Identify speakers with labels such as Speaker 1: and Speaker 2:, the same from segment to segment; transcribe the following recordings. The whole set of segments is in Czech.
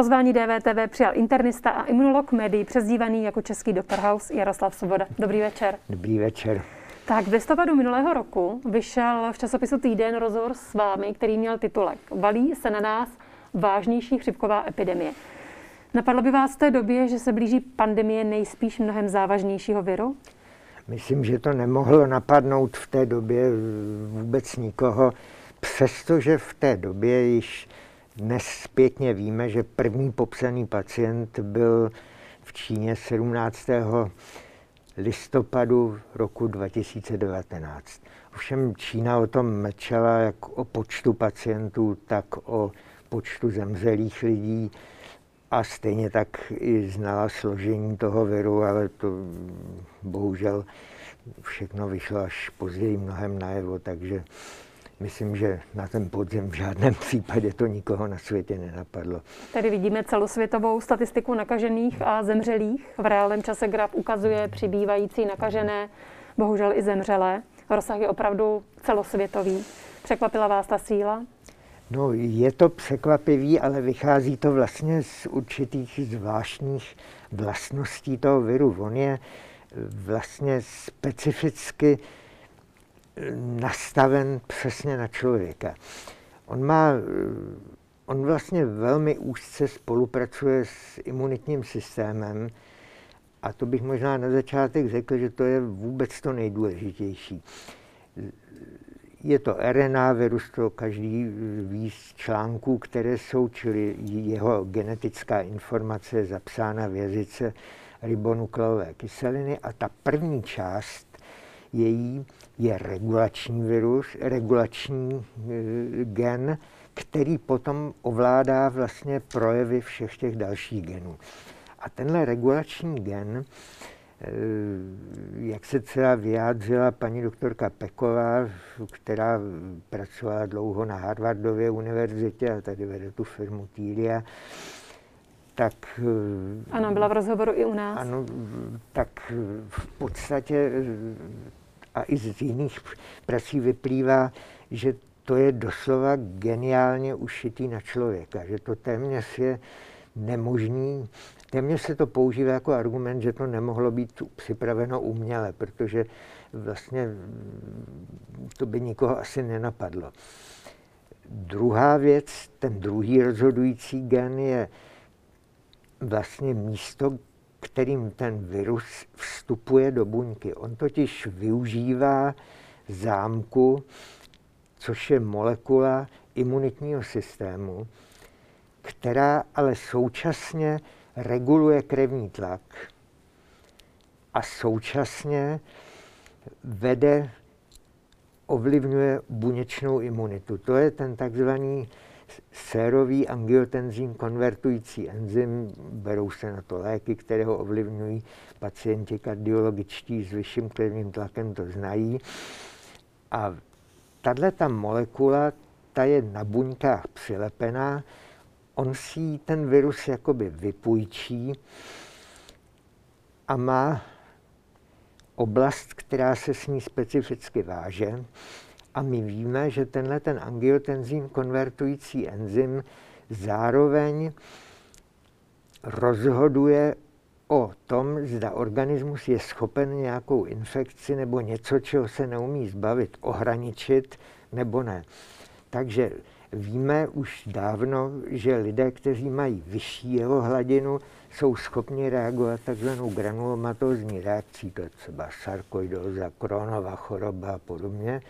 Speaker 1: Pozvání DVTV přijal internista a imunolog médií, přezdívaný jako český doktor House Jaroslav Svoboda. Dobrý večer.
Speaker 2: Dobrý večer.
Speaker 1: Tak v listopadu minulého roku vyšel v časopisu Týden rozhovor s vámi, který měl titulek Valí se na nás vážnější chřipková epidemie. Napadlo by vás v té době, že se blíží pandemie nejspíš mnohem závažnějšího viru?
Speaker 2: Myslím, že to nemohlo napadnout v té době vůbec nikoho, přestože v té době již dnes zpětně víme, že první popsaný pacient byl v Číně 17. listopadu roku 2019. Ovšem Čína o tom mlčela jak o počtu pacientů, tak o počtu zemřelých lidí a stejně tak i znala složení toho viru, ale to bohužel všechno vyšlo až později mnohem najevo, takže myslím, že na ten podzim v žádném případě to nikoho na světě nenapadlo.
Speaker 1: Tady vidíme celosvětovou statistiku nakažených a zemřelých. V reálném čase graf ukazuje přibývající nakažené, bohužel i zemřelé. Rozsah je opravdu celosvětový. Překvapila vás ta síla?
Speaker 2: No, je to překvapivý, ale vychází to vlastně z určitých zvláštních vlastností toho viru. On je vlastně specificky nastaven přesně na člověka. On má, on vlastně velmi úzce spolupracuje s imunitním systémem a to bych možná na začátek řekl, že to je vůbec to nejdůležitější. Je to RNA virus, to každý ví z článků, které jsou, čili jeho genetická informace je zapsána v jazyce ribonukleové kyseliny a ta první část její je regulační virus, regulační e, gen, který potom ovládá vlastně projevy všech těch dalších genů. A tenhle regulační gen, e, jak se třeba vyjádřila paní doktorka Peková, která pracovala dlouho na Harvardově univerzitě a tady vede tu firmu Týlia, tak...
Speaker 1: Ano, byla v rozhovoru i u nás.
Speaker 2: Ano, tak v podstatě a i z jiných prací vyplývá, že to je doslova geniálně ušitý na člověka, že to téměř je nemožný. Téměř se to používá jako argument, že to nemohlo být připraveno uměle, protože vlastně to by nikoho asi nenapadlo. Druhá věc, ten druhý rozhodující gen je vlastně místo, kterým ten virus vstupuje do buňky. On totiž využívá zámku, což je molekula imunitního systému, která ale současně reguluje krevní tlak a současně vede, ovlivňuje buněčnou imunitu. To je ten takzvaný sérový angiotenzín konvertující enzym, berou se na to léky, které ho ovlivňují. Pacienti kardiologičtí s vyšším krevním tlakem to znají. A tahle ta molekula, ta je na buňkách přilepená, on si ten virus jakoby vypůjčí a má oblast, která se s ní specificky váže. A my víme, že tenhle ten angiotenzín konvertující enzym zároveň rozhoduje o tom, zda organismus je schopen nějakou infekci nebo něco, čeho se neumí zbavit, ohraničit nebo ne. Takže víme už dávno, že lidé, kteří mají vyšší jeho hladinu, jsou schopni reagovat takzvanou granulomatózní reakcí, to je třeba sarkoidóza, Kronova choroba a podobně.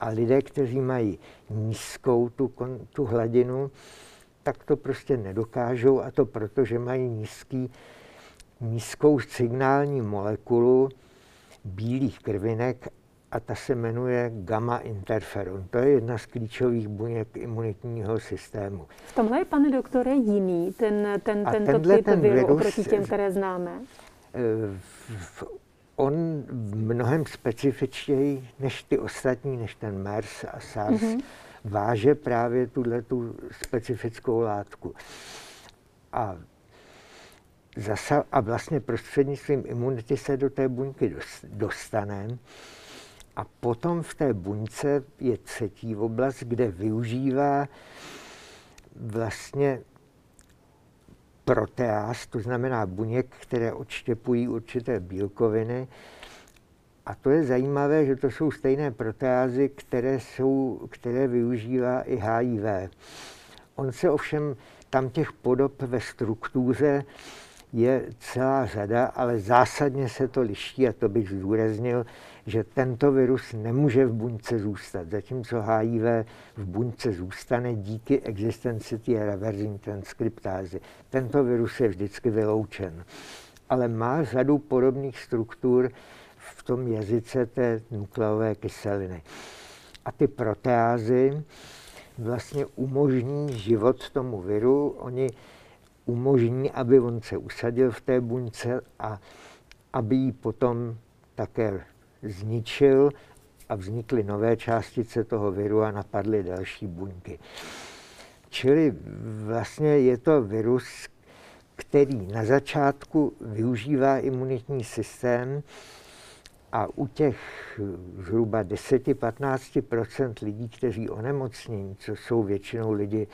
Speaker 2: A lidé, kteří mají nízkou tu, tu hladinu, tak to prostě nedokážou a to proto, že mají nízký, nízkou signální molekulu bílých krvinek a ta se jmenuje gamma interferon. To je jedna z klíčových buněk imunitního systému.
Speaker 1: V tomhle je, pane doktore, jiný ten, ten, tento typ ten viru virus, oproti těm, které známe?
Speaker 2: V, on mnohem specifičtěji než ty ostatní, než ten MERS a SARS, mm-hmm. váže právě tuhle tu specifickou látku. A, zasa, a vlastně prostřednictvím imunity se do té buňky dostane. A potom v té buňce je třetí oblast, kde využívá vlastně proteáz, to znamená buněk, které odštěpují určité bílkoviny. A to je zajímavé, že to jsou stejné proteázy, které, jsou, které využívá i HIV. On se ovšem tam těch podob ve struktuře je celá řada, ale zásadně se to liší a to bych zdůraznil, že tento virus nemůže v buňce zůstat, zatímco HIV v buňce zůstane díky existenci té reverzní transkriptázy. Tento virus je vždycky vyloučen, ale má řadu podobných struktur v tom jazyce té nukleové kyseliny. A ty proteázy vlastně umožní život tomu viru. Oni umožní, aby on se usadil v té buňce a aby ji potom také zničil a vznikly nové částice toho viru a napadly další buňky. Čili vlastně je to virus, který na začátku využívá imunitní systém a u těch zhruba 10-15% lidí, kteří onemocní, co jsou většinou lidi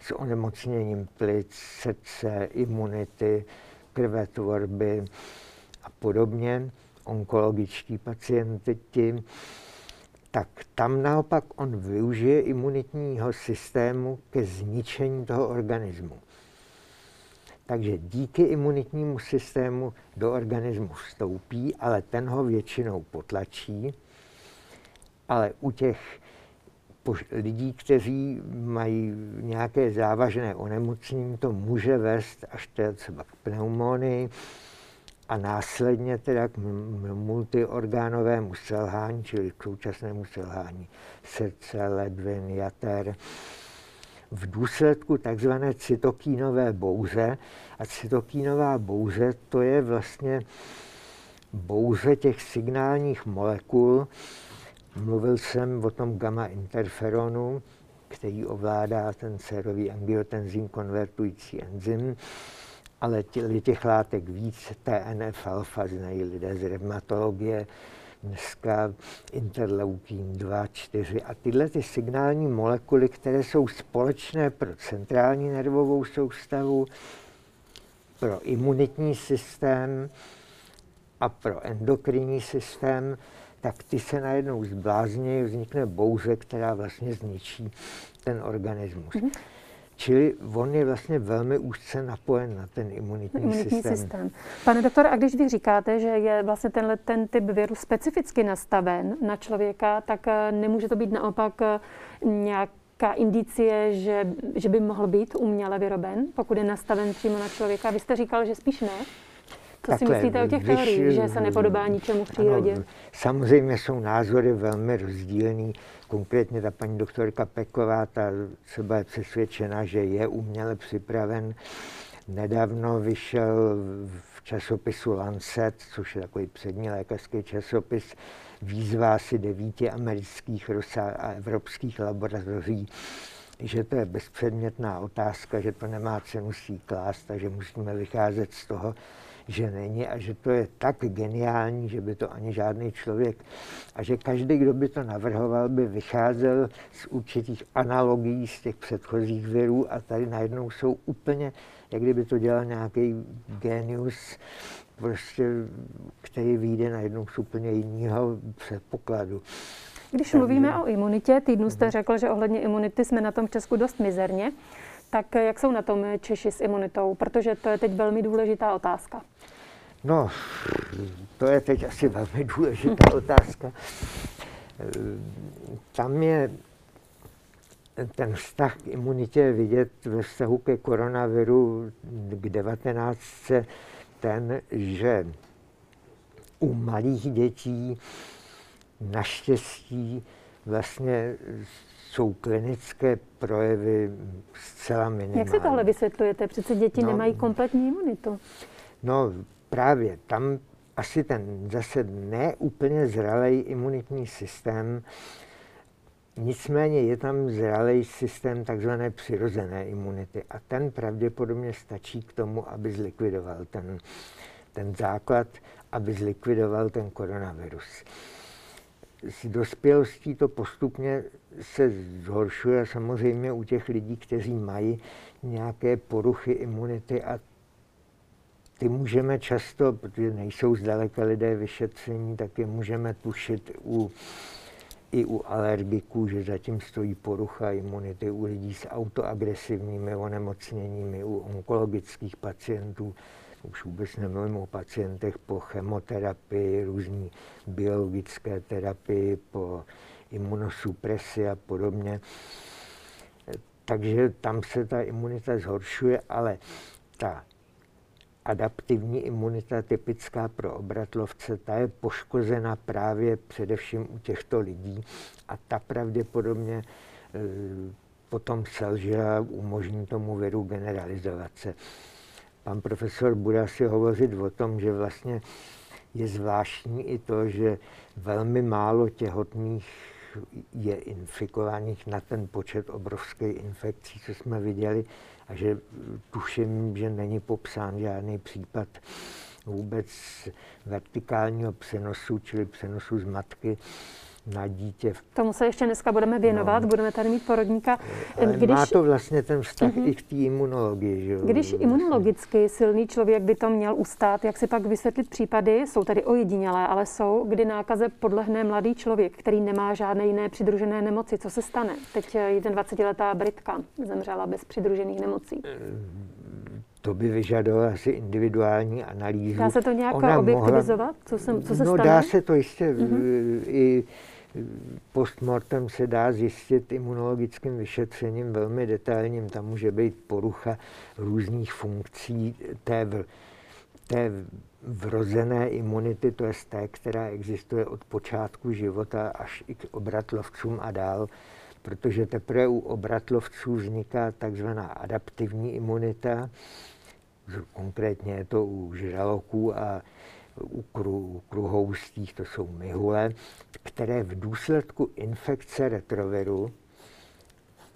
Speaker 2: s onemocněním plic, srdce, imunity, krvetvorby a podobně, onkologičtí pacienti, tak tam naopak on využije imunitního systému ke zničení toho organismu. Takže díky imunitnímu systému do organismu vstoupí, ale ten ho většinou potlačí. Ale u těch lidí, kteří mají nějaké závažné onemocnění, to může vést až třeba k pneumonii a následně teda k multiorgánovému selhání, čili k současnému selhání srdce, ledvin, jater v důsledku takzvané cytokínové bouře. A cytokínová bouře to je vlastně bouře těch signálních molekul. Mluvil jsem o tom gamma interferonu, který ovládá ten sérový angiotenzin konvertující enzym, ale těch látek víc, TNF-alfa znají lidé z reumatologie, dneska interleukin 2, 4 a tyhle ty signální molekuly, které jsou společné pro centrální nervovou soustavu, pro imunitní systém a pro endokrinní systém, tak ty se najednou zblázní, vznikne bouře, která vlastně zničí ten organismus. Mm-hmm. Čili on je vlastně velmi úzce napojen na ten imunitní, imunitní systém. systém.
Speaker 1: Pane doktore, a když vy říkáte, že je vlastně tenhle ten typ viru specificky nastaven na člověka, tak eh, nemůže to být naopak eh, nějaká indicie, že, že by mohl být uměle vyroben, pokud je nastaven přímo na člověka? Vy jste říkal, že spíš ne. Co Takhle, si myslíte o těch teoriích, že se nepodobá ničemu v přírodě? Ano,
Speaker 2: samozřejmě jsou názory velmi rozdílný. Konkrétně ta paní doktorka Peková, ta třeba je přesvědčena, že je uměle připraven. Nedávno vyšel v časopisu Lancet, což je takový přední lékařský časopis, výzva asi devíti amerických a evropských laboratoří, že to je bezpředmětná otázka, že to nemá cenu si klást, takže musíme vycházet z toho, že není a že to je tak geniální, že by to ani žádný člověk a že každý, kdo by to navrhoval, by vycházel z určitých analogií z těch předchozích virů a tady najednou jsou úplně, jak kdyby to dělal nějaký genius, prostě, který vyjde najednou z úplně jiného předpokladu.
Speaker 1: Když mluvíme o imunitě, týdnu jste mhm. řekl, že ohledně imunity jsme na tom v Česku dost mizerně. Tak jak jsou na tom Češi s imunitou? Protože to je teď velmi důležitá otázka.
Speaker 2: No, to je teď asi velmi důležitá otázka. Tam je ten vztah k imunitě vidět ve vztahu ke koronaviru k 19. ten, že u malých dětí naštěstí vlastně jsou klinické projevy zcela minimální.
Speaker 1: Jak se tohle vysvětlujete? Přece děti no, nemají kompletní imunitu.
Speaker 2: No právě, tam asi ten zase neúplně zralý imunitní systém, nicméně je tam zralý systém takzvané přirozené imunity a ten pravděpodobně stačí k tomu, aby zlikvidoval ten, ten základ, aby zlikvidoval ten koronavirus s dospělostí to postupně se zhoršuje samozřejmě u těch lidí, kteří mají nějaké poruchy imunity a ty můžeme často, protože nejsou zdaleka lidé vyšetření, tak je můžeme tušit u, i u alergiků, že zatím stojí porucha imunity u lidí s autoagresivními onemocněními, u onkologických pacientů, už vůbec nemluvím o pacientech po chemoterapii, různé biologické terapii, po imunosupresi a podobně. Takže tam se ta imunita zhoršuje, ale ta adaptivní imunita typická pro obratlovce, ta je poškozena právě především u těchto lidí a ta pravděpodobně e, potom selže a umožní tomu viru generalizovat se. Pan profesor bude asi hovořit o tom, že vlastně je zvláštní i to, že velmi málo těhotných je infikovaných na ten počet obrovských infekcí, co jsme viděli, a že tuším, že není popsán žádný případ vůbec vertikálního přenosu, čili přenosu z matky na dítě.
Speaker 1: Tomu se ještě dneska budeme věnovat, no. budeme tady mít porodníka.
Speaker 2: Když... Má to vlastně ten vztah mm-hmm. i k té imunologii. Že?
Speaker 1: Když vlastně. imunologicky silný člověk by to měl ustát, jak si pak vysvětlit případy, jsou tady ojedinělé, ale jsou, kdy nákaze podlehne mladý člověk, který nemá žádné jiné přidružené nemoci. Co se stane? Teď jeden 20-letá Britka zemřela bez přidružených nemocí.
Speaker 2: To by vyžadovalo asi individuální analýzu.
Speaker 1: Dá se to nějak Ona objektivizovat? Mohla... Co, se, co se
Speaker 2: no,
Speaker 1: stane?
Speaker 2: dá se to jistě mm-hmm. i postmortem se dá zjistit imunologickým vyšetřením velmi detailním. Tam může být porucha různých funkcí té, té vrozené imunity, to je té, která existuje od počátku života až i k obratlovcům a dál, protože teprve u obratlovců vzniká takzvaná adaptivní imunita, konkrétně je to u žraloků a u, kru, kruhoustých, to jsou myhule, které v důsledku infekce retroviru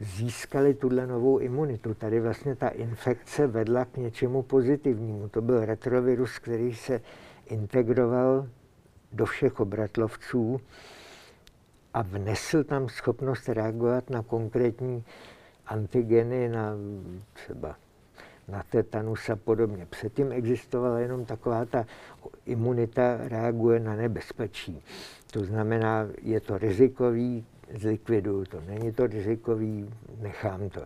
Speaker 2: získali tuhle novou imunitu. Tady vlastně ta infekce vedla k něčemu pozitivnímu. To byl retrovirus, který se integroval do všech obratlovců a vnesl tam schopnost reagovat na konkrétní antigeny, na třeba na tetanus a podobně. Předtím existovala jenom taková ta imunita reaguje na nebezpečí. To znamená, je to rizikový, zlikviduju to. Není to rizikový, nechám to.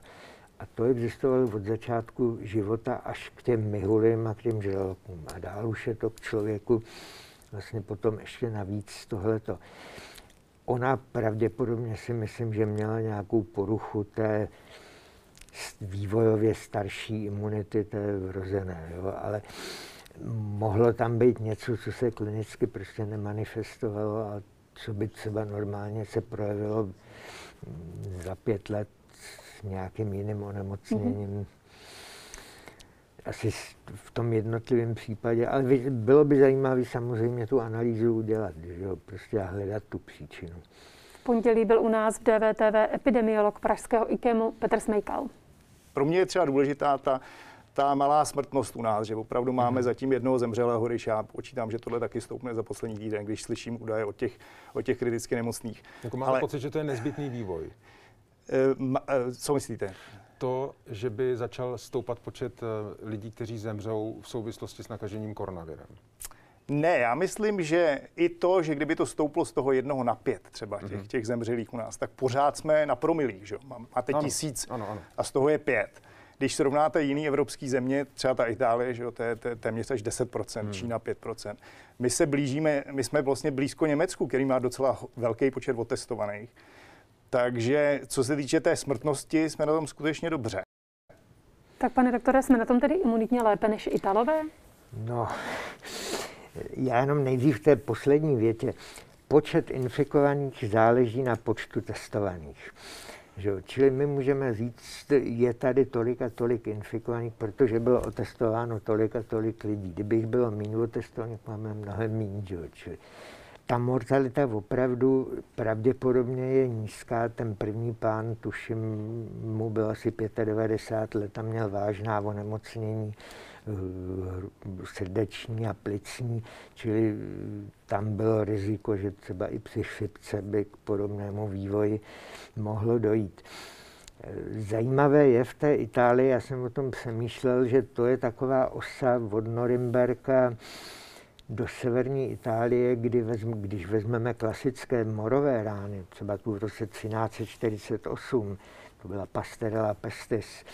Speaker 2: A to existovalo od začátku života až k těm myhulím a k těm žralokům. A dál už je to k člověku vlastně potom ještě navíc tohleto. Ona pravděpodobně si myslím, že měla nějakou poruchu té vývojově starší imunity, to je vrozené, jo? ale mohlo tam být něco, co se klinicky prostě nemanifestovalo a co by třeba normálně se projevilo za pět let s nějakým jiným onemocněním. Mm-hmm. Asi v tom jednotlivém případě, ale bylo by zajímavé samozřejmě tu analýzu udělat, že jo, prostě a hledat tu příčinu.
Speaker 1: V pondělí byl u nás v DVTV epidemiolog pražského IKEMu Petr Smejkal.
Speaker 3: Pro mě je třeba důležitá ta, ta malá smrtnost u nás, že opravdu máme mm. zatím jednoho zemřelého, když já počítám, že tohle taky stoupne za poslední týden, když slyším údaje od těch, od těch kriticky nemocných.
Speaker 4: Jako máte Ale, pocit, že to je nezbytný vývoj?
Speaker 3: Uh, co myslíte?
Speaker 4: To, že by začal stoupat počet eh, lidí, kteří zemřou v souvislosti s nakažením koronavirem.
Speaker 3: Ne, já myslím, že i to, že kdyby to stouplo z toho jednoho na pět třeba těch, mm-hmm. těch zemřelých u nás, tak pořád jsme na promilích, že? Máte ano, tisíc ano, ano. a z toho je pět. Když srovnáte jiný evropský země, třeba ta Itálie, že jo, to je, to je téměř až 10%, hmm. Čína 5%. My se blížíme, my jsme vlastně blízko Německu, který má docela velký počet otestovaných. Takže co se týče té smrtnosti, jsme na tom skutečně dobře.
Speaker 1: Tak pane doktore, jsme na tom tedy imunitně lépe než Italové?
Speaker 2: No, já jenom nejdřív v té poslední větě. Počet infikovaných záleží na počtu testovaných. Že? Čili my můžeme říct, je tady tolik a tolik infikovaných, protože bylo otestováno tolik a tolik lidí. Kdyby jich bylo méně otestovaných, máme mnohem méně. Čili ta mortalita opravdu pravděpodobně je nízká. Ten první pán, tuším, mu bylo asi 95 let a měl vážná onemocnění srdeční a plicní, čili tam bylo riziko, že třeba i při chřipce by k podobnému vývoji mohlo dojít. Zajímavé je v té Itálii, já jsem o tom přemýšlel, že to je taková osa od Norimberka do severní Itálie, kdy vezm, když vezmeme klasické morové rány, třeba tu v roce 1348, to byla Pasterella pestis,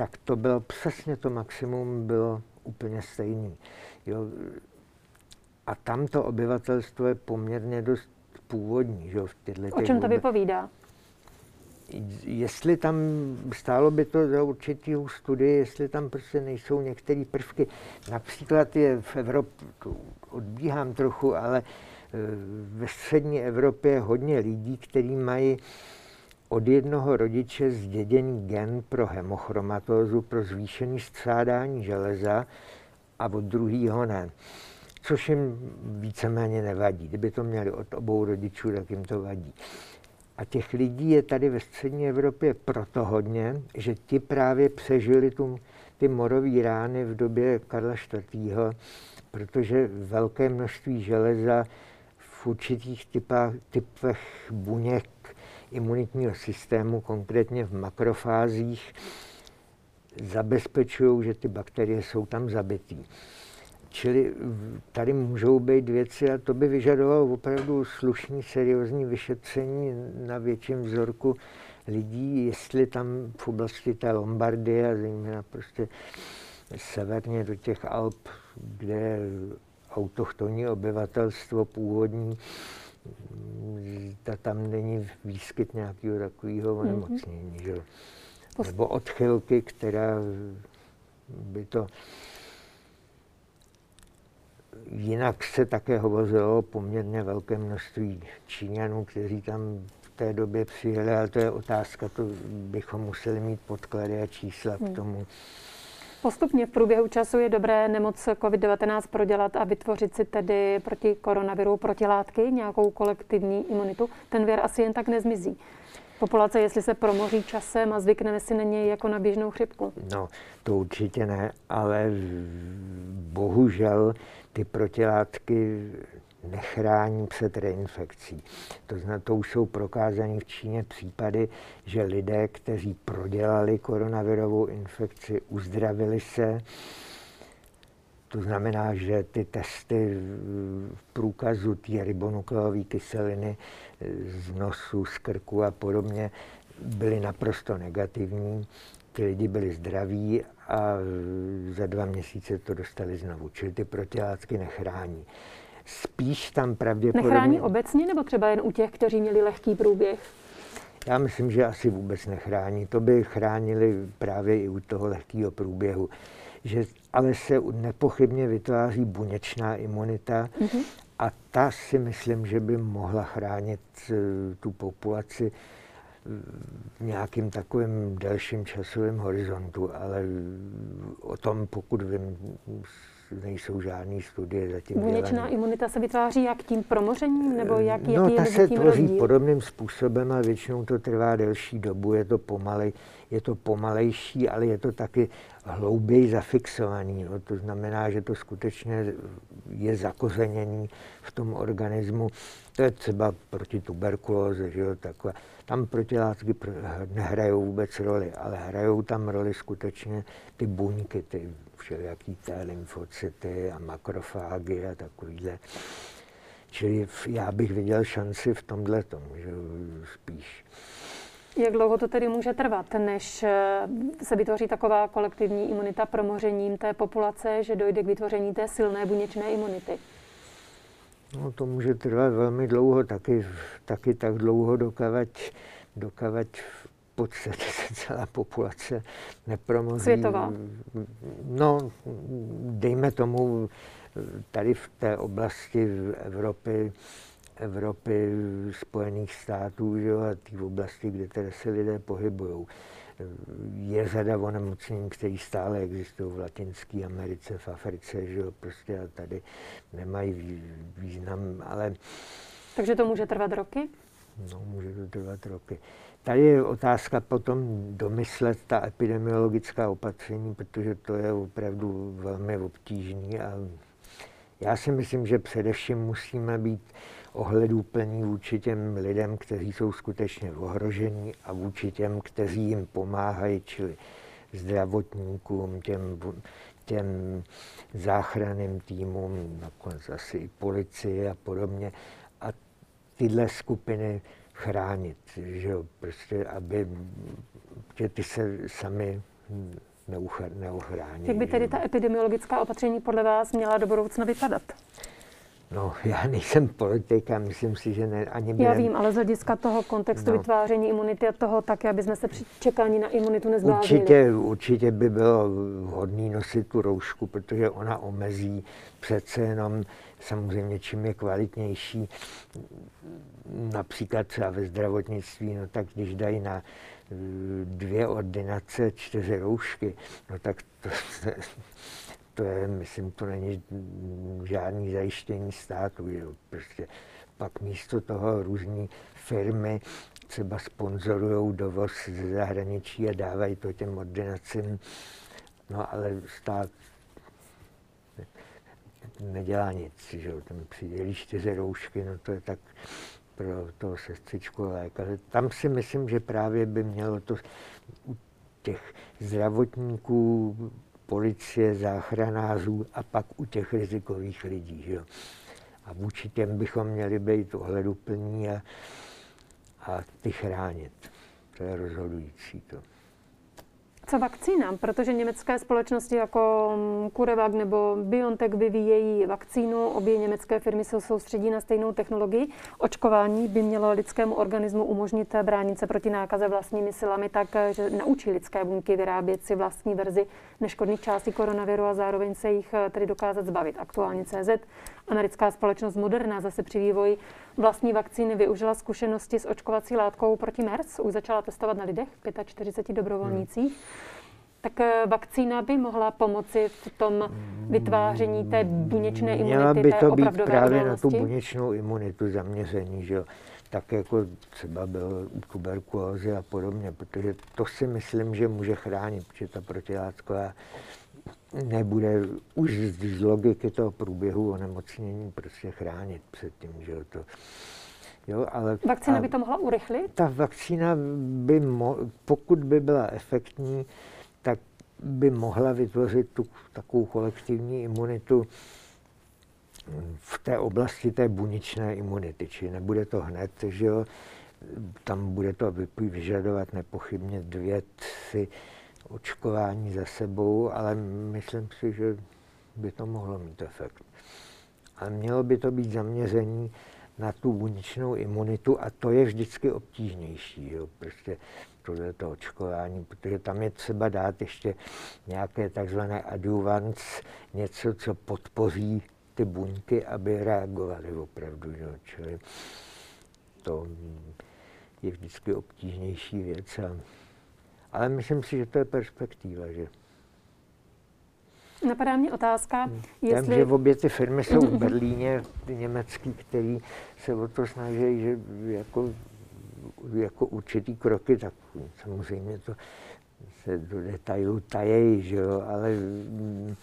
Speaker 2: tak to bylo přesně to maximum, bylo úplně stejný. Jo. A tam to obyvatelstvo je poměrně dost původní. Že, v
Speaker 1: o čem to vypovídá?
Speaker 2: jestli tam stálo by to za určitou studii, jestli tam prostě nejsou některé prvky. Například je v Evropě, odbíhám trochu, ale e, ve střední Evropě hodně lidí, kteří mají od jednoho rodiče zděděný gen pro hemochromatózu, pro zvýšený střádání železa a od druhého ne. Což jim víceméně nevadí. Kdyby to měli od obou rodičů, tak jim to vadí. A těch lidí je tady ve střední Evropě proto hodně, že ti právě přežili tu, ty morové rány v době Karla IV., protože velké množství železa v určitých typách, typech buněk imunitního systému, konkrétně v makrofázích, zabezpečují, že ty bakterie jsou tam zabitý. Čili tady můžou být věci a to by vyžadovalo opravdu slušný, seriózní vyšetření na větším vzorku lidí, jestli tam v oblasti té Lombardie a zejména prostě severně do těch Alp, kde autochtonní obyvatelstvo původní, ta tam není výskyt nějakého takového mhm. onemocnění. Mm-hmm. Nebo odchylky, která by to Jinak se také hovořilo o poměrně velké množství Číňanů, kteří tam v té době přijeli, ale to je otázka, to bychom museli mít podklady a čísla k hmm. tomu.
Speaker 1: Postupně v průběhu času je dobré nemoc COVID-19 prodělat a vytvořit si tedy proti koronaviru protilátky, nějakou kolektivní imunitu. Ten věr asi jen tak nezmizí. Populace, jestli se promoří časem a zvykneme si na něj jako na běžnou chřipku.
Speaker 2: No, to určitě ne, ale bohužel ty protilátky nechrání před reinfekcí. To znamená, to už jsou prokázané v Číně případy, že lidé, kteří prodělali koronavirovou infekci, uzdravili se. To znamená, že ty testy v průkazu té ribonukleové kyseliny z nosu, z krku a podobně byly naprosto negativní. Ty lidi byli zdraví a za dva měsíce to dostali znovu. Čili ty protilátky nechrání. Spíš tam pravděpodobně...
Speaker 1: Nechrání obecně nebo třeba jen u těch, kteří měli lehký průběh?
Speaker 2: Já myslím, že asi vůbec nechrání. To by chránili právě i u toho lehkého průběhu. Že, ale se nepochybně vytváří buněčná imunita mm-hmm. a ta si myslím, že by mohla chránit eh, tu populaci v nějakým takovým delším časovém horizontu, ale o tom, pokud vím, nejsou žádné studie zatím
Speaker 1: Buněčná dělané. imunita se vytváří jak tím promořením, nebo jak,
Speaker 2: no,
Speaker 1: jaký
Speaker 2: ta
Speaker 1: je
Speaker 2: se tvoří rozdíl? podobným způsobem a většinou to trvá delší dobu, je to pomalej, je to pomalejší, ale je to taky hlouběji zafixovaný. No. To znamená, že to skutečně je zakořeněný v tom organismu. To je třeba proti tuberkulóze, že jo, takové. Tam protilátky nehrajou vůbec roli, ale hrajou tam roli skutečně ty buňky, ty všelijaký té lymfocyty a makrofágy a takovýhle. Čili já bych viděl šanci v tomhle tomu, že spíš.
Speaker 1: Jak dlouho to tedy může trvat, než eh, se vytvoří taková kolektivní imunita promořením té populace, že dojde k vytvoření té silné buněčné imunity?
Speaker 2: No, to může trvat velmi dlouho, taky, taky tak dlouho, dokavať, dokavať podstatě se celá populace nepromoří.
Speaker 1: Světová?
Speaker 2: No, dejme tomu, tady v té oblasti Evropy, Evropy, Spojených států že jo, a té oblasti, kde tedy se lidé pohybují. Je řada onemocnění, které stále existují v Latinské Americe, v Africe, že jo, prostě a tady nemají význam, ale...
Speaker 1: Takže to může trvat roky?
Speaker 2: No, může to trvat roky. Tady je otázka potom domyslet ta epidemiologická opatření, protože to je opravdu velmi obtížný a Já si myslím, že především musíme být ohleduplní vůči těm lidem, kteří jsou skutečně ohrožení a vůči těm, kteří jim pomáhají, čili zdravotníkům, těm, těm záchranným týmům, nakonec asi i policii a podobně. A tyhle skupiny chránit, že jo, prostě, aby že ty se sami neochrání.
Speaker 1: Jak by tedy ta epidemiologická opatření podle vás měla do budoucna vypadat?
Speaker 2: No, já nejsem politik a myslím si, že ne, ani
Speaker 1: během... Já vím, ale z hlediska toho kontextu no. vytváření imunity a toho tak, aby jsme se při čekání na imunitu nezbláznili.
Speaker 2: Určitě, určitě by bylo vhodné nosit tu roušku, protože ona omezí přece jenom samozřejmě, čím je kvalitnější, například třeba ve zdravotnictví, no tak když dají na eh, dvě ordinace čtyři roušky, no tak to, to je, myslím, to není žádný zajištění státu. Jo. Prostě pak místo toho různé firmy třeba sponzorují dovoz ze zahraničí a dávají to těm ordinacím. No ale stát nedělá nic, že jo. Tam přidělí čtyři roušky, no to je tak pro toho sestřičku lékaře. Tam si myslím, že právě by mělo to u těch zdravotníků policie, záchranářů a pak u těch rizikových lidí. Že? A vůči těm bychom měli být ohleduplní a, a ty chránit. To je rozhodující to
Speaker 1: co vakcínám, protože německé společnosti jako mm, CureVac nebo BioNTech vyvíjejí vakcínu, obě německé firmy se soustředí na stejnou technologii. Očkování by mělo lidskému organismu umožnit bránit se proti nákaze vlastními silami tak, že naučí lidské buňky vyrábět si vlastní verzi neškodných částí koronaviru a zároveň se jich tedy dokázat zbavit. Aktuálně CZ Americká společnost Moderna zase při vývoji vlastní vakcíny využila zkušenosti s očkovací látkou proti MERS. Už začala testovat na lidech, 45 dobrovolnících. Hmm. Tak eh, vakcína by mohla pomoci v tom vytváření té buněčné imunity,
Speaker 2: Měla by to být právě odolnosti? na tu buněčnou imunitu zaměření, že jo? tak jako třeba byl u tuberkulózy a podobně, protože to si myslím, že může chránit, protože ta protilátková nebude už z logiky toho průběhu onemocnění prostě chránit před tím, že to
Speaker 1: Jo, ale, vakcína by to mohla urychlit?
Speaker 2: Ta vakcína by, mo- pokud by byla efektní, tak by mohla vytvořit tu takovou kolektivní imunitu v té oblasti té buněčné imunity, či nebude to hned, že jo, tam bude to vyžadovat nepochybně dvě, tři očkování za sebou, ale myslím si, že by to mohlo mít efekt. Ale mělo by to být zaměření na tu buněčnou imunitu a to je vždycky obtížnější. Jo. Prostě tohle to očkování, protože tam je třeba dát ještě nějaké takzvané adjuvans, něco, co podpoří ty buňky, aby reagovaly opravdu. Jo. Čili to je vždycky obtížnější věc. A ale myslím si, že to je perspektiva, že
Speaker 1: Napadá mě otázka, hmm.
Speaker 2: jestli... Vím, že obě ty firmy jsou v Berlíně, ty německý, který se o to snaží, že jako, jako určitý kroky, tak samozřejmě to se do detailu tajejí, že jo, ale mm,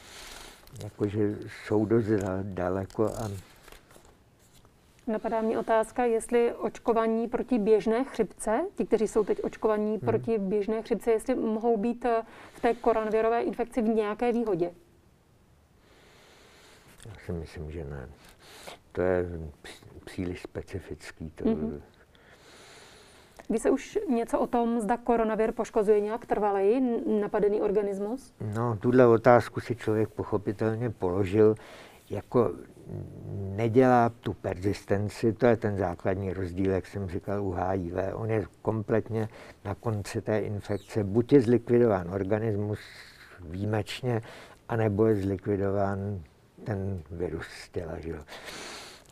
Speaker 2: jakože jsou dost daleko a
Speaker 1: Napadá mě otázka, jestli očkování proti běžné chřipce, ti, kteří jsou teď očkovaní hmm. proti běžné chřipce, jestli mohou být eh, v té koronavirové infekci v nějaké výhodě?
Speaker 2: Já si myslím, že ne. To je příliš specifický. To... Mm-hmm.
Speaker 1: Ví se už něco o tom, zda koronavir poškozuje nějak trvalej napadený organismus?
Speaker 2: No, tuhle otázku si člověk pochopitelně položil. Jako nedělá tu persistenci, to je ten základní rozdíl, jak jsem říkal u HIV. On je kompletně na konci té infekce, buď je zlikvidován organismus výjimečně, anebo je zlikvidován ten virus z těla, že jo?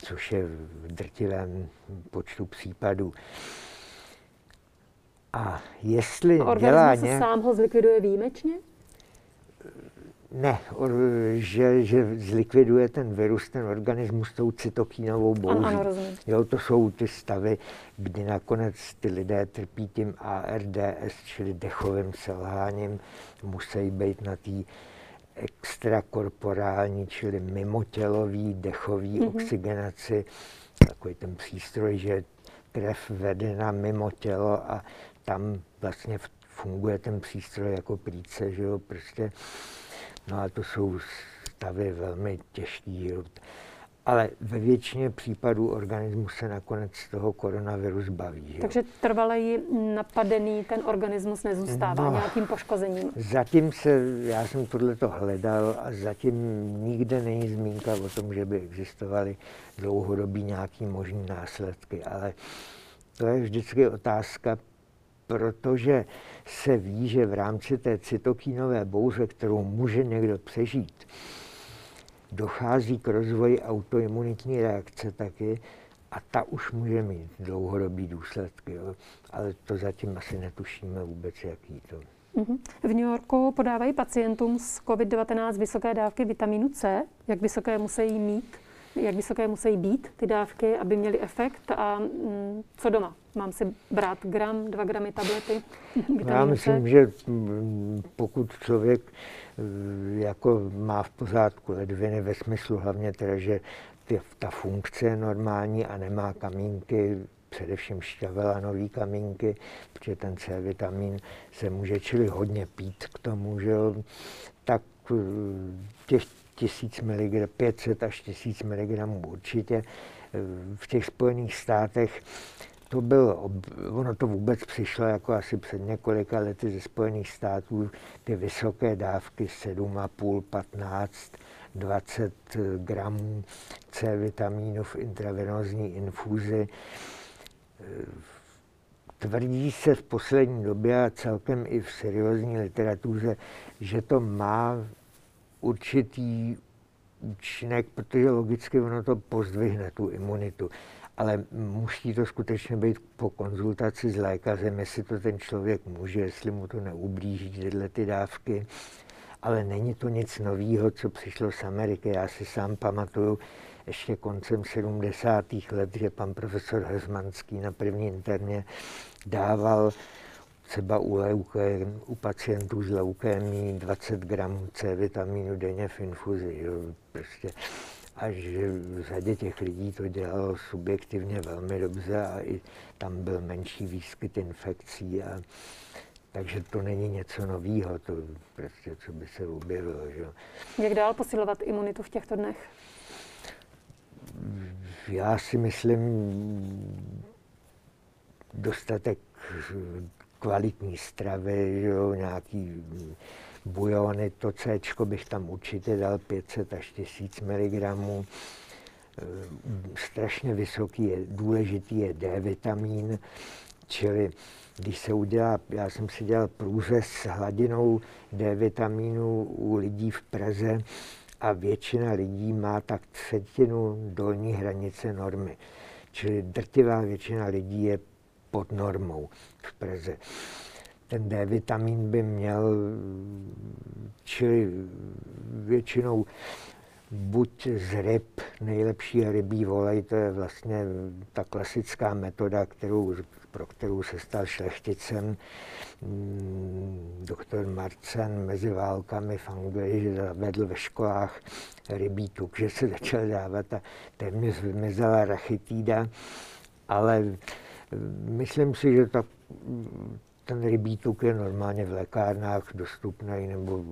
Speaker 2: což je v drtivém počtu případů. A jestli
Speaker 1: a
Speaker 2: dělá
Speaker 1: nějak... sám ho zlikviduje výjimečně?
Speaker 2: Ne, že, že zlikviduje ten virus, ten organismus tou cytokínovou bouzí.
Speaker 1: Ano, ano,
Speaker 2: jo, to jsou ty stavy, kdy nakonec ty lidé trpí tím ARDS, čili dechovým selháním, musí být na té extrakorporální, čili mimotělový dechový mm-hmm. oxygenaci, takový ten přístroj, že krev vedena mimo tělo a tam vlastně funguje ten přístroj jako plíce, že jo, prostě. No a to jsou stavy velmi těžký. Ale ve většině případů organismus se nakonec z toho koronaviru zbaví. Že?
Speaker 1: Takže trvalej napadený ten organismus nezůstává no, nějakým poškozením?
Speaker 2: Zatím se, já jsem tohleto hledal a zatím nikde není zmínka o tom, že by existovaly dlouhodobí nějaký možný následky, ale to je vždycky otázka, protože se ví, že v rámci té cytokínové bouře, kterou může někdo přežít, dochází k rozvoji autoimunitní reakce taky a ta už může mít dlouhodobý důsledky, jo. ale to zatím asi netušíme vůbec, jaký to.
Speaker 1: Mhm. V New Yorku podávají pacientům s COVID-19 vysoké dávky vitamínu C. Jak vysoké musí mít? Jak vysoké musí být ty dávky, aby měly efekt? A mm, co doma? Mám si brát gram, dva gramy tablety?
Speaker 2: Já myslím, C? že mm, pokud člověk Eh, jako má v pořádku ledviny ve smyslu hlavně teda, že ty, ta funkce je normální a nemá kamínky, především šťavelanový kamínky, protože ten C vitamin se může čili hodně pít k tomu, že tak eh, těch 1000 mg, 500 až 1000 mg určitě. V těch Spojených státech to bylo, ono to vůbec přišlo jako asi před několika lety ze Spojených států, ty vysoké dávky 7,5, 15, 20 gramů C vitamínu v intravenózní infuzi. Tvrdí se v poslední době a celkem i v seriózní literatuře, že to má určitý účinek, protože logicky ono to pozdvihne tu imunitu ale musí to skutečně být po konzultaci s lékařem, jestli to ten člověk může, jestli mu to neublíží tyhle ty dávky. Ale není to nic nového, co přišlo z Ameriky. Já si sám pamatuju ještě koncem 70. let, že pan profesor Hezmanský na první interně dával třeba u, leuké, u pacientů s leukémí 20 gramů C vitamínu denně v infuzi. Jo. Prostě a že v řadě těch lidí to dělalo subjektivně velmi dobře a i tam byl menší výskyt infekcí. A, takže to není něco nového, to prostě, co by se objevilo. Že?
Speaker 1: Jak dál posilovat imunitu v těchto dnech?
Speaker 2: Já si myslím dostatek kvalitní stravy, že jo, nějaký bujony, to C bych tam určitě dal 500 až 1000 mg. Strašně vysoký je, důležitý je D vitamin, čili když se udělá, já jsem si dělal průřez s hladinou D vitamínu u lidí v Praze a většina lidí má tak třetinu dolní hranice normy. Čili drtivá většina lidí je pod normou v Praze ten D vitamin by měl, čili většinou buď z ryb, nejlepší rybí volej, to je vlastně ta klasická metoda, kterou, pro kterou se stal šlechticem mm, doktor Marcen mezi válkami v Anglii, že zavedl ve školách rybí tuk, že se začal dávat a téměř vymizela rachytída, ale myslím si, že ta ten rybí tuk je normálně v lékárnách dostupný, nebo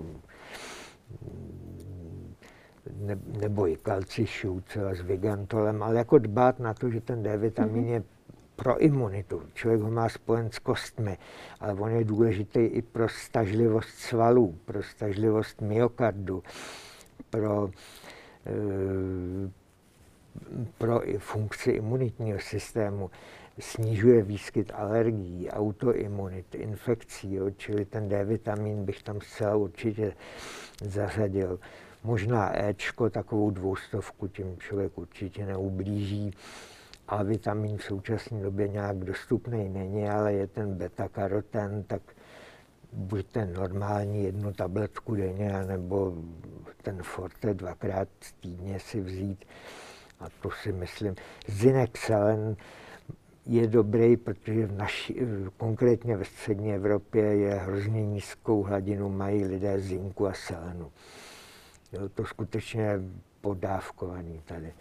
Speaker 2: ne, nebo i kalcišu třeba s vigantolem, ale jako dbát na to, že ten D vitamin mm-hmm. je pro imunitu. Člověk ho má spojen s kostmi, ale on je důležitý i pro stažlivost svalů, pro stažlivost myokardu, pro, e, pro funkci imunitního systému snižuje výskyt alergií, autoimunit, infekcí, jo, čili ten D vitamin bych tam zcela určitě zařadil. Možná Ečko, takovou dvoustovku, tím člověk určitě neublíží. A vitamin v současné době nějak dostupný není, ale je ten beta-karoten, tak buď ten normální jednu tabletku denně, nebo ten Forte dvakrát týdně si vzít. A to si myslím. Zinexelen je dobrý, protože v naši, konkrétně ve střední Evropě je hrozně nízkou hladinu mají lidé zinku a selenu. Jo, to skutečně podávkovaný tady.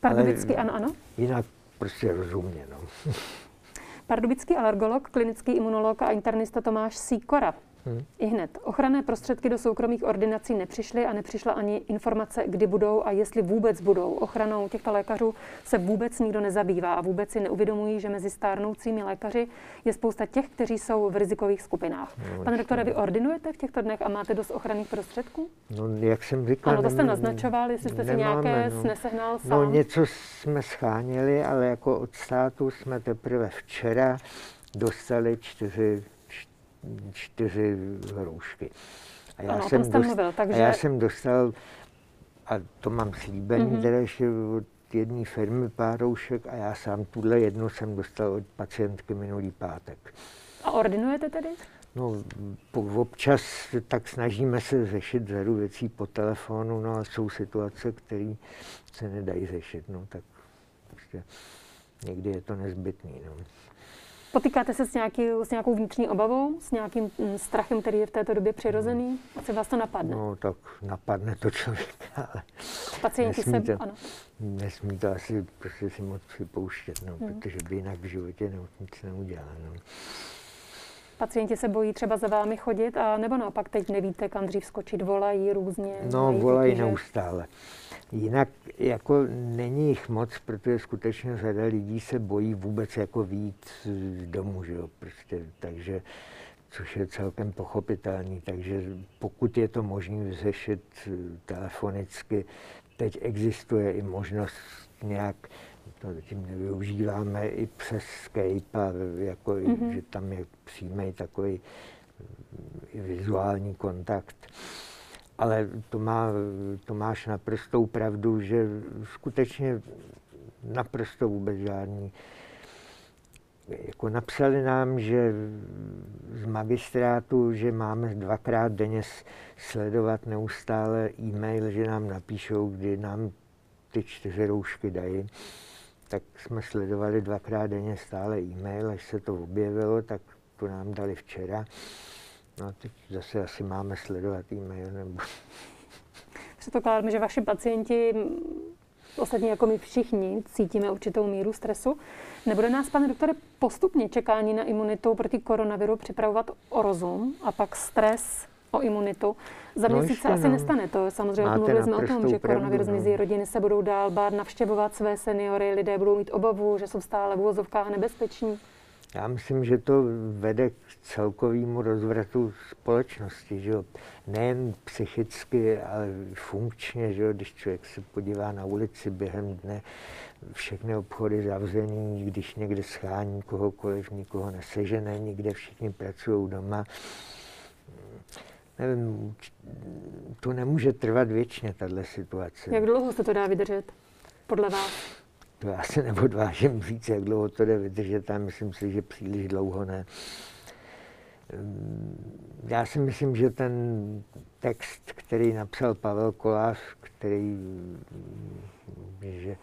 Speaker 1: Pardubický, ano, ano.
Speaker 2: Jinak prostě rozumně, no.
Speaker 1: Pardubický alergolog, klinický imunolog a internista Tomáš Síkora Hmm. I hned. Ochranné prostředky do soukromých ordinací nepřišly a nepřišla ani informace, kdy budou a jestli vůbec budou. Ochranou těchto lékařů se vůbec nikdo nezabývá a vůbec si neuvědomují, že mezi stárnoucími lékaři je spousta těch, kteří jsou v rizikových skupinách. No, Pane doktore, vy ordinujete v těchto dnech a máte dost ochranných prostředků?
Speaker 2: No, jak jsem říkal.
Speaker 1: Ano, to jste naznačoval, jestli jste nemáme, si nějaké no. nesehnal no, sám.
Speaker 2: No, něco jsme scháněli, ale jako od státu jsme teprve včera dostali čtyři čtyři roušky.
Speaker 1: A já, ano, jsem, dost, mluvil, takže...
Speaker 2: a já jsem dostal, a to mám slíbení, mm-hmm. teda ještě od jedné firmy pár roušek a já sám tuhle jednu jsem dostal od pacientky minulý pátek.
Speaker 1: A ordinujete tedy?
Speaker 2: No, po, občas tak snažíme se řešit řadu věcí po telefonu, no a jsou situace, které se nedají řešit, no tak prostě někdy je to nezbytný, no.
Speaker 1: Potýkáte se s, nějaký, s nějakou vnitřní obavou, s nějakým mm, strachem, který je v této době přirozený? Co vás to napadne?
Speaker 2: No, tak napadne to člověka, ale
Speaker 1: Pacienti
Speaker 2: nesmí
Speaker 1: se, to, ano.
Speaker 2: Nesmí to asi prostě si moc připouštět, no, hmm. protože by jinak v životě nic neudělal. No.
Speaker 1: Pacienti se bojí třeba za vámi chodit, a nebo naopak teď nevíte, kam dřív skočit, volají různě?
Speaker 2: No, volají neustále. Jinak jako není jich moc, protože skutečně řada lidí se bojí vůbec jako výjít z domu, že jo, prostě, takže což je celkem pochopitelný. Takže pokud je to možné vyřešit eh, telefonicky, teď existuje i možnost nějak, to zatím nevyužíváme, i přes Skype, a jako mm-hmm. že tam je přímý takový eh, vizuální kontakt ale to, má, to máš naprostou pravdu, že skutečně naprosto vůbec žádný. Jako napsali nám, že z magistrátu, že máme dvakrát denně sledovat neustále e-mail, že nám napíšou, kdy nám ty čtyři roušky dají. Tak jsme sledovali dvakrát denně stále e-mail, až se to objevilo, tak to nám dali včera. No a teď zase asi máme sledovat e-mail nebo...
Speaker 1: Předpokládám, že vaši pacienti, ostatně jako my všichni, cítíme určitou míru stresu. Nebude nás, pane doktore, postupně čekání na imunitu proti koronaviru připravovat o rozum a pak stres o imunitu. Za no měsíc se asi no. nestane. To samozřejmě mluvili jsme o tom, že koronavirus no. zmizí, rodiny se budou dál bát navštěvovat své seniory, lidé budou mít obavu, že jsou stále v úvozovkách nebezpeční.
Speaker 2: Já myslím, že to vede k celkovému rozvratu společnosti, že jo? nejen psychicky, ale funkčně, že jo? když člověk se podívá na ulici během dne, všechny obchody zavřený, když někde schání kohokoliv, nikoho nesežené, nikde všichni pracují doma. Nevím, to nemůže trvat věčně, tahle situace.
Speaker 1: Jak dlouho se to dá vydržet, podle vás?
Speaker 2: To já se neodvážím říct, jak dlouho to jde vydržet, a myslím si, že příliš dlouho ne. Já si myslím, že ten text, který napsal Pavel Kolář, který že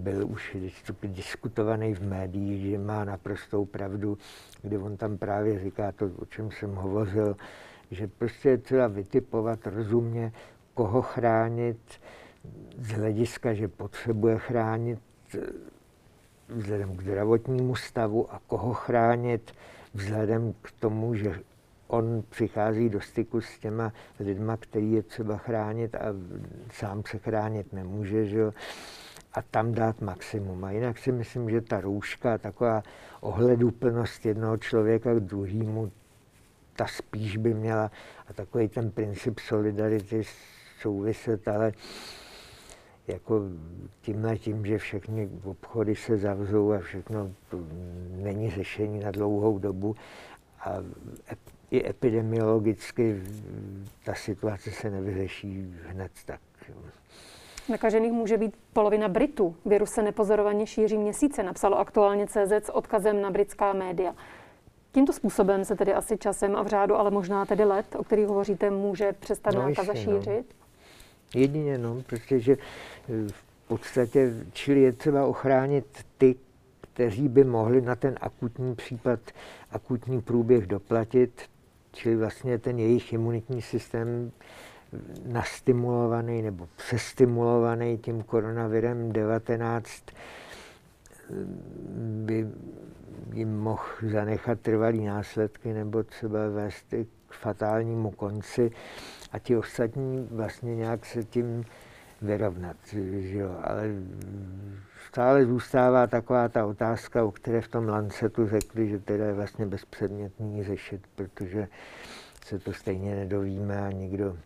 Speaker 2: byl už diskutovaný v médiích, že má naprostou pravdu, kdy on tam právě říká to, o čem jsem hovořil, že prostě je třeba vytipovat rozumně, koho chránit, z hlediska, že potřebuje chránit vzhledem k zdravotnímu stavu a koho chránit vzhledem k tomu, že on přichází do styku s těma lidma, který je třeba chránit a sám se chránit nemůže, že a tam dát maximum. A jinak si myslím, že ta růžka, taková ohleduplnost jednoho člověka k druhému, ta spíš by měla, a takový ten princip solidarity souviset, ale jako tímhle tím, že všechny obchody se zavřou a všechno není řešení na dlouhou dobu a i epidemiologicky ta situace se nevyřeší hned tak.
Speaker 1: Nakažených může být polovina Britů. Virus se nepozorovaně šíří měsíce, napsalo aktuálně CZ s odkazem na britská média. Tímto způsobem se tedy asi časem a v řádu, ale možná tedy let, o kterých hovoříte, může přestat no, nákaza šířit? No.
Speaker 2: Jedině, no, protože eh, v podstatě, čili je třeba ochránit ty, kteří by mohli na ten akutní případ, akutní průběh doplatit, čili vlastně ten jejich imunitní systém nastimulovaný nebo přestimulovaný tím koronavirem 19 by jim mohl zanechat trvalý následky nebo třeba vést k fatálnímu konci a ti ostatní vlastně nějak se tím vyrovnat. Že jo? Ale stále zůstává taková ta otázka, o které v tom Lancetu řekli, že teda je vlastně bezpředmětný řešit, protože se to stejně nedovíme a nikdo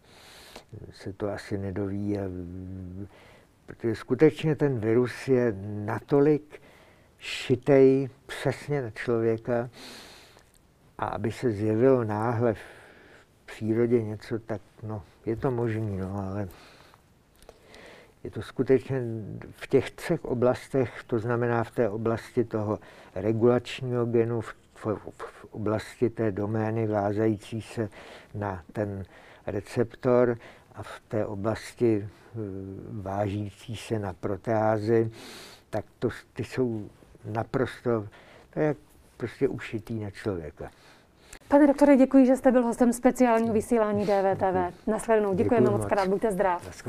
Speaker 2: se to asi nedoví. A, protože skutečně ten virus je natolik šitej přesně na člověka a aby se zjevilo náhle v přírodě něco, tak no, je to možné, no, ale je to skutečně v těch třech oblastech, to znamená v té oblasti toho regulačního genu, v, v, v oblasti té domény vázající se na ten receptor a v té oblasti eh, vážící se na proteázy, tak to, ty jsou naprosto, to je prostě ušitý na člověka.
Speaker 1: Pane doktore, děkuji, že jste byl hostem speciálního vysílání DVTV. Nasledanou. Děkujeme moc krát, buďte zdrav.